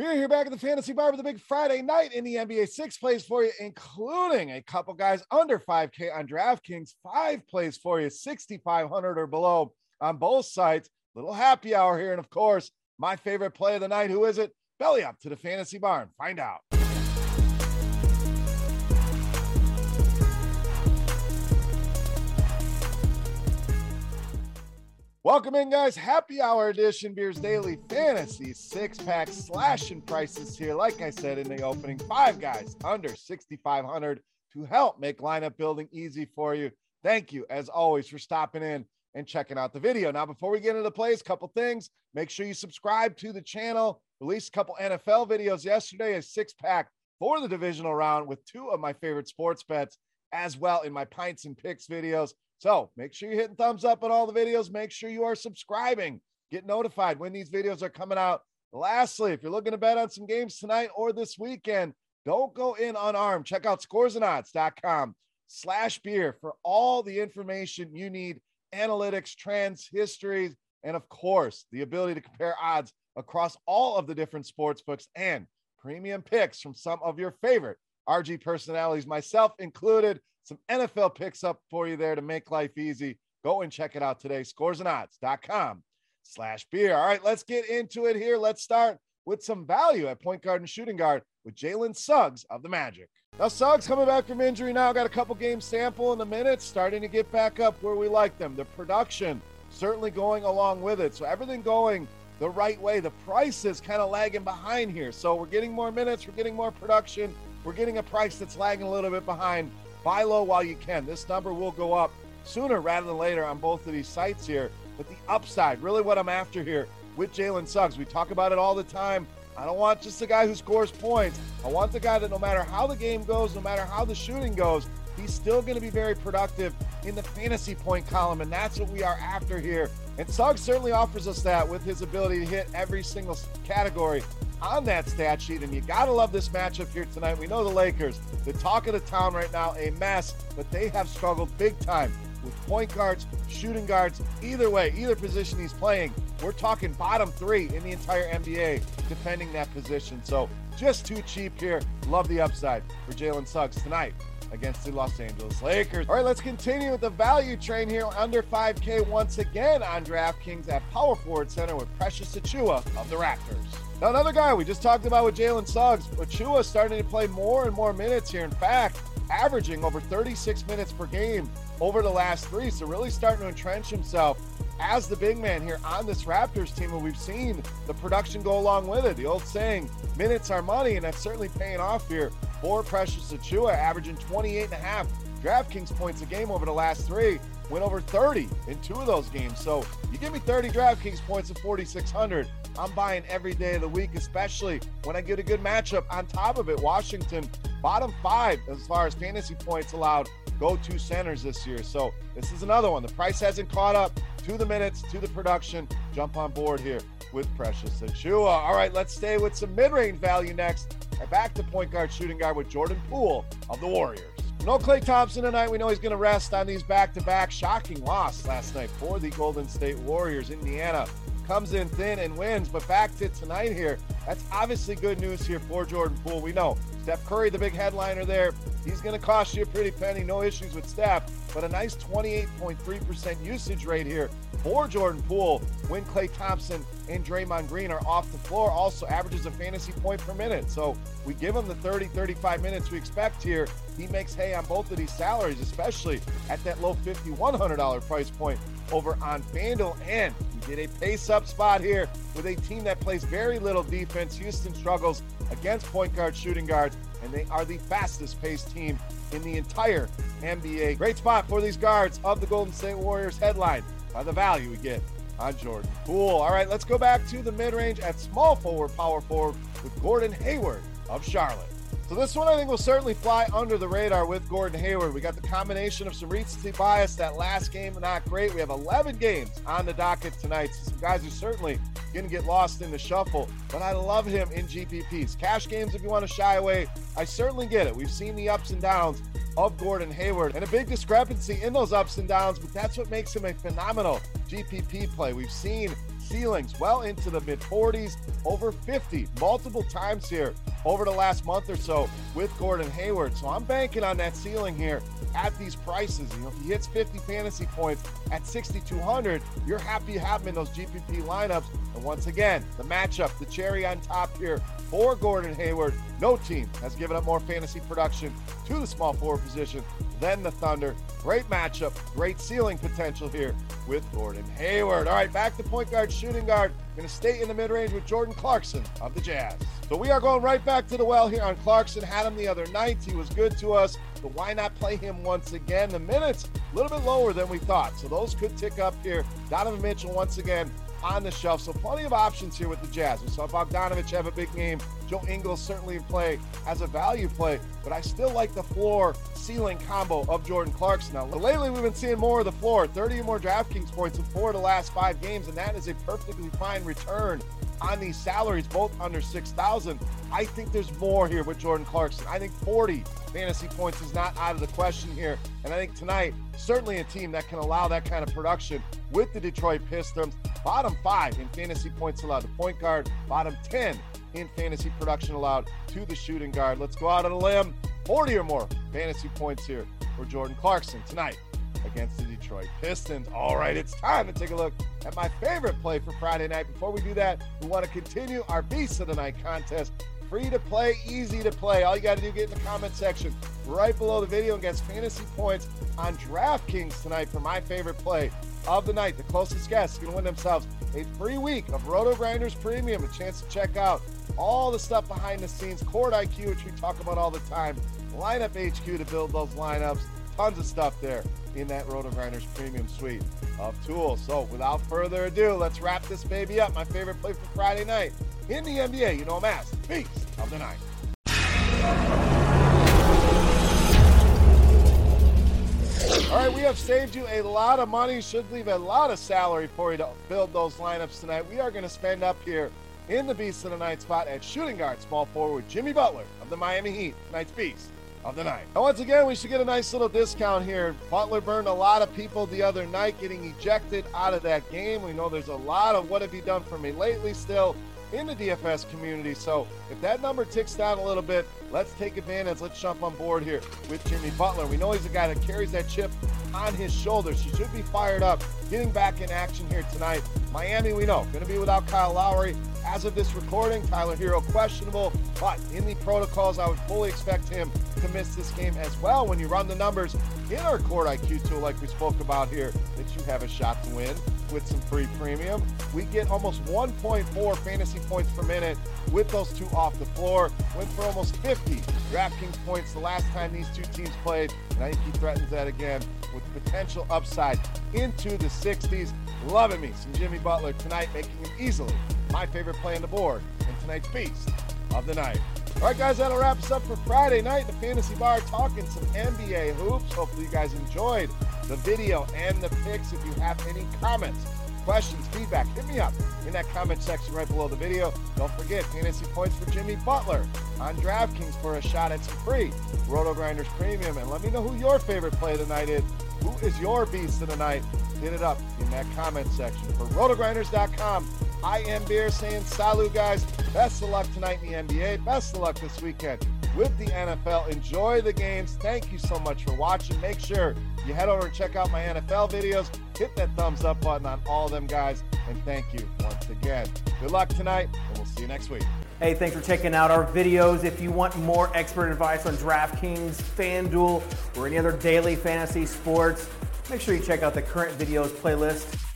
We're here back at the Fantasy Bar with a big Friday night in the NBA. Six plays for you, including a couple guys under 5K on DraftKings. Five plays for you, 6,500 or below on both sides. Little happy hour here. And of course, my favorite play of the night. Who is it? Belly up to the Fantasy Bar. Find out. Welcome in, guys. Happy hour edition, Beers Daily Fantasy six pack slashing prices here. Like I said in the opening, five guys under 6,500 to help make lineup building easy for you. Thank you, as always, for stopping in and checking out the video. Now, before we get into the plays, a couple things. Make sure you subscribe to the channel. Released a couple NFL videos yesterday, a six pack for the divisional round with two of my favorite sports bets as well in my pints and picks videos. So make sure you're hitting thumbs up on all the videos. Make sure you are subscribing. Get notified when these videos are coming out. Lastly, if you're looking to bet on some games tonight or this weekend, don't go in unarmed. Check out scoresandodds.com slash beer for all the information you need, analytics, trends, histories, and of course, the ability to compare odds across all of the different sports books and premium picks from some of your favorite RG personalities, myself included some NFL picks up for you there to make life easy. Go and check it out today. Scoresandodds.com slash beer. All right, let's get into it here. Let's start with some value at point guard and shooting guard with Jalen Suggs of the Magic. Now, Suggs coming back from injury now, got a couple games sample in the minutes, starting to get back up where we like them. The production certainly going along with it. So everything going the right way. The price is kind of lagging behind here. So we're getting more minutes, we're getting more production, we're getting a price that's lagging a little bit behind. Buy low while you can. This number will go up sooner rather than later on both of these sites here. But the upside, really what I'm after here with Jalen Suggs, we talk about it all the time. I don't want just the guy who scores points. I want the guy that no matter how the game goes, no matter how the shooting goes, he's still going to be very productive in the fantasy point column. And that's what we are after here. And Suggs certainly offers us that with his ability to hit every single category on that stat sheet. And you got to love this matchup here tonight. We know the Lakers, the talk of the town right now, a mess, but they have struggled big time with point guards, shooting guards, either way, either position he's playing. We're talking bottom three in the entire NBA defending that position. So just too cheap here. Love the upside for Jalen Suggs tonight against the Los Angeles Lakers. All right, let's continue with the value train here under 5K once again on DraftKings at Power Forward Center with Precious Achiuwa of the Raptors. Now, another guy we just talked about with Jalen Suggs, Achiuwa starting to play more and more minutes here. In fact, averaging over 36 minutes per game over the last three. So really starting to entrench himself as the big man here on this Raptors team. And we've seen the production go along with it. The old saying, minutes are money, and that's certainly paying off here for Precious Achiuwa, averaging 28 and a half DraftKings points a game over the last three. Went over 30 in two of those games. So you give me 30 DraftKings points at 4,600. I'm buying every day of the week, especially when I get a good matchup on top of it. Washington, bottom five as far as fantasy points allowed, go to centers this year. So this is another one. The price hasn't caught up to the minutes, to the production. Jump on board here with Precious Achiuwa. All right, let's stay with some mid range value next and back to point guard, shooting guard with Jordan Poole of the Warriors. No Klay Thompson tonight. We know he's going to rest on these back to back. Shocking loss last night for the Golden State Warriors. Indiana comes in thin and wins, but back to tonight here. That's obviously good news here for Jordan Poole. We know Steph Curry, the big headliner there, he's going to cost you a pretty penny. No issues with Steph, but a nice 28.3% usage rate here for Jordan Poole when Klay Thompson and Draymond Green are off the floor. Also averages a fantasy point per minute. So we give him the 30, 35 minutes we expect here. He makes hay on both of these salaries, especially at that low $5,100 price point over on FanDuel. And we get a pace up spot here with a team that plays very little defense. Houston struggles against point guard shooting guards, and they are the fastest paced team in the entire NBA. Great spot for these guards of the Golden State Warriors headline by the value we get on Jordan Poole. All right, let's go back to the mid range at small forward, power forward with Gordon Hayward of Charlotte. So this one I think will certainly fly under the radar with Gordon Hayward. We got the combination of some recency bias. That last game not great. We have 11 games on the docket tonight. So some guys are certainly going to get lost in the shuffle. But I love him in GPPs. Cash games, if you want to shy away, I certainly get it. We've seen the ups and downs of Gordon Hayward and a big discrepancy in those ups and downs, but that's what makes him a phenomenal GPP play. We've seen ceilings well into the mid 40s, over 50 multiple times here over the last month or so with Gordon Hayward. So I'm banking on that ceiling here at these prices. You know, if he hits 50 fantasy points at 6,200, you're happy to have him in those GPP lineups. And once again, the matchup, the cherry on top here for Gordon Hayward. No team has given up more fantasy production to the small forward position than the Thunder. Great matchup, great ceiling potential here with Gordon Hayward. All right, back to point guard, shooting guard. Going to stay in the mid range with Jordan Clarkson of the Jazz. So we are going right back to the well here on Clarkson. Had him the other night. He was good to us. But why not play him once again? The minutes a little bit lower than we thought. So those could tick up here. Donovan Mitchell once again on the shelf. So plenty of options here with the Jazz. We saw Bogdanovich have a big game. Joe Ingles certainly in play as a value play, but I still like the floor ceiling combo of Jordan Clarkson. Now, lately we've been seeing more of the floor, 30 or more DraftKings points in four of the last five games, and that is a perfectly fine return on these salaries, both under 6,000. I think there's more here with Jordan Clarkson. I think 40 fantasy points is not out of the question here. And I think tonight, certainly a team that can allow that kind of production with the Detroit Pistons. Bottom five in fantasy points allowed to point guard, bottom 10 in fantasy production allowed to the shooting guard. Let's go out on a limb. 40 or more fantasy points here for Jordan Clarkson tonight against the Detroit Pistons. All right, it's time to take a look at my favorite play for Friday night. Before we do that, we want to continue our Beast of the Night contest. Free to play, easy to play. All you got to do get in the comment section right below the video and get fantasy points on DraftKings tonight for my favorite play of the night. The closest guest is going to win themselves a free week of RotoGrinders Premium, a chance to check out all the stuff behind the scenes, Court IQ, which we talk about all the time, Lineup HQ to build those lineups, tons of stuff there in that RotoGrinders Premium Suite of tools. So without further ado, let's wrap this baby up. My favorite play for Friday night in the NBA. You know I'm as Beast of the Night. All right, we have saved you a lot of money. Should leave a lot of salary for you to build those lineups tonight. We are going to spend up here in the Beast of the Night spot at shooting guard, small forward Jimmy Butler of the Miami Heat, tonight's Beast of the night. And once again, we should get a nice little discount here. Butler burned a lot of people the other night getting ejected out of that game. We know there's a lot of what have you done for me lately still in the DFS community. So if that number ticks down a little bit, let's take advantage. Let's jump on board here with Jimmy Butler. We know he's a guy that carries that chip on his shoulders. He should be fired up, getting back in action here tonight. Miami, we know, going to be without Kyle Lowry. As of this recording, Tyler Herro questionable, but in the protocols, I would fully expect him to miss this game as well. When you run the numbers in our Court IQ tool, like we spoke about here, that you have a shot to win with some free premium. We get almost 1.4 fantasy points per minute with those two off the floor. Went for almost 50 DraftKings points the last time these two teams played, and I think he threatens that again with potential upside into the 60s. Loving me some Jimmy Butler tonight, making him easily my favorite play on the board and tonight's beast of the night. All right, guys, that'll wrap us up for Friday night. The Fantasy Bar talking some NBA hoops. Hopefully, you guys enjoyed the video and the picks. If you have any comments, questions, feedback, hit me up in that comment section right below the video. Don't forget, fantasy points for Jimmy Butler on DraftKings for a shot at some free RotoGrinders Premium. And let me know who your favorite play of the night is. Who is your beast of the night? Hit it up in that comment section. For rotogrinders.com, I am Beer saying salut, guys. Best of luck tonight in the NBA. Best of luck this weekend with the NFL. Enjoy the games. Thank you so much for watching. Make sure you head over and check out my NFL videos. Hit that thumbs up button on all of them, guys. And thank you once again. Good luck tonight, and we'll see you next week. Hey, thanks for checking out our videos. If you want more expert advice on DraftKings, FanDuel, or any other daily fantasy sports, make sure you check out the current videos playlist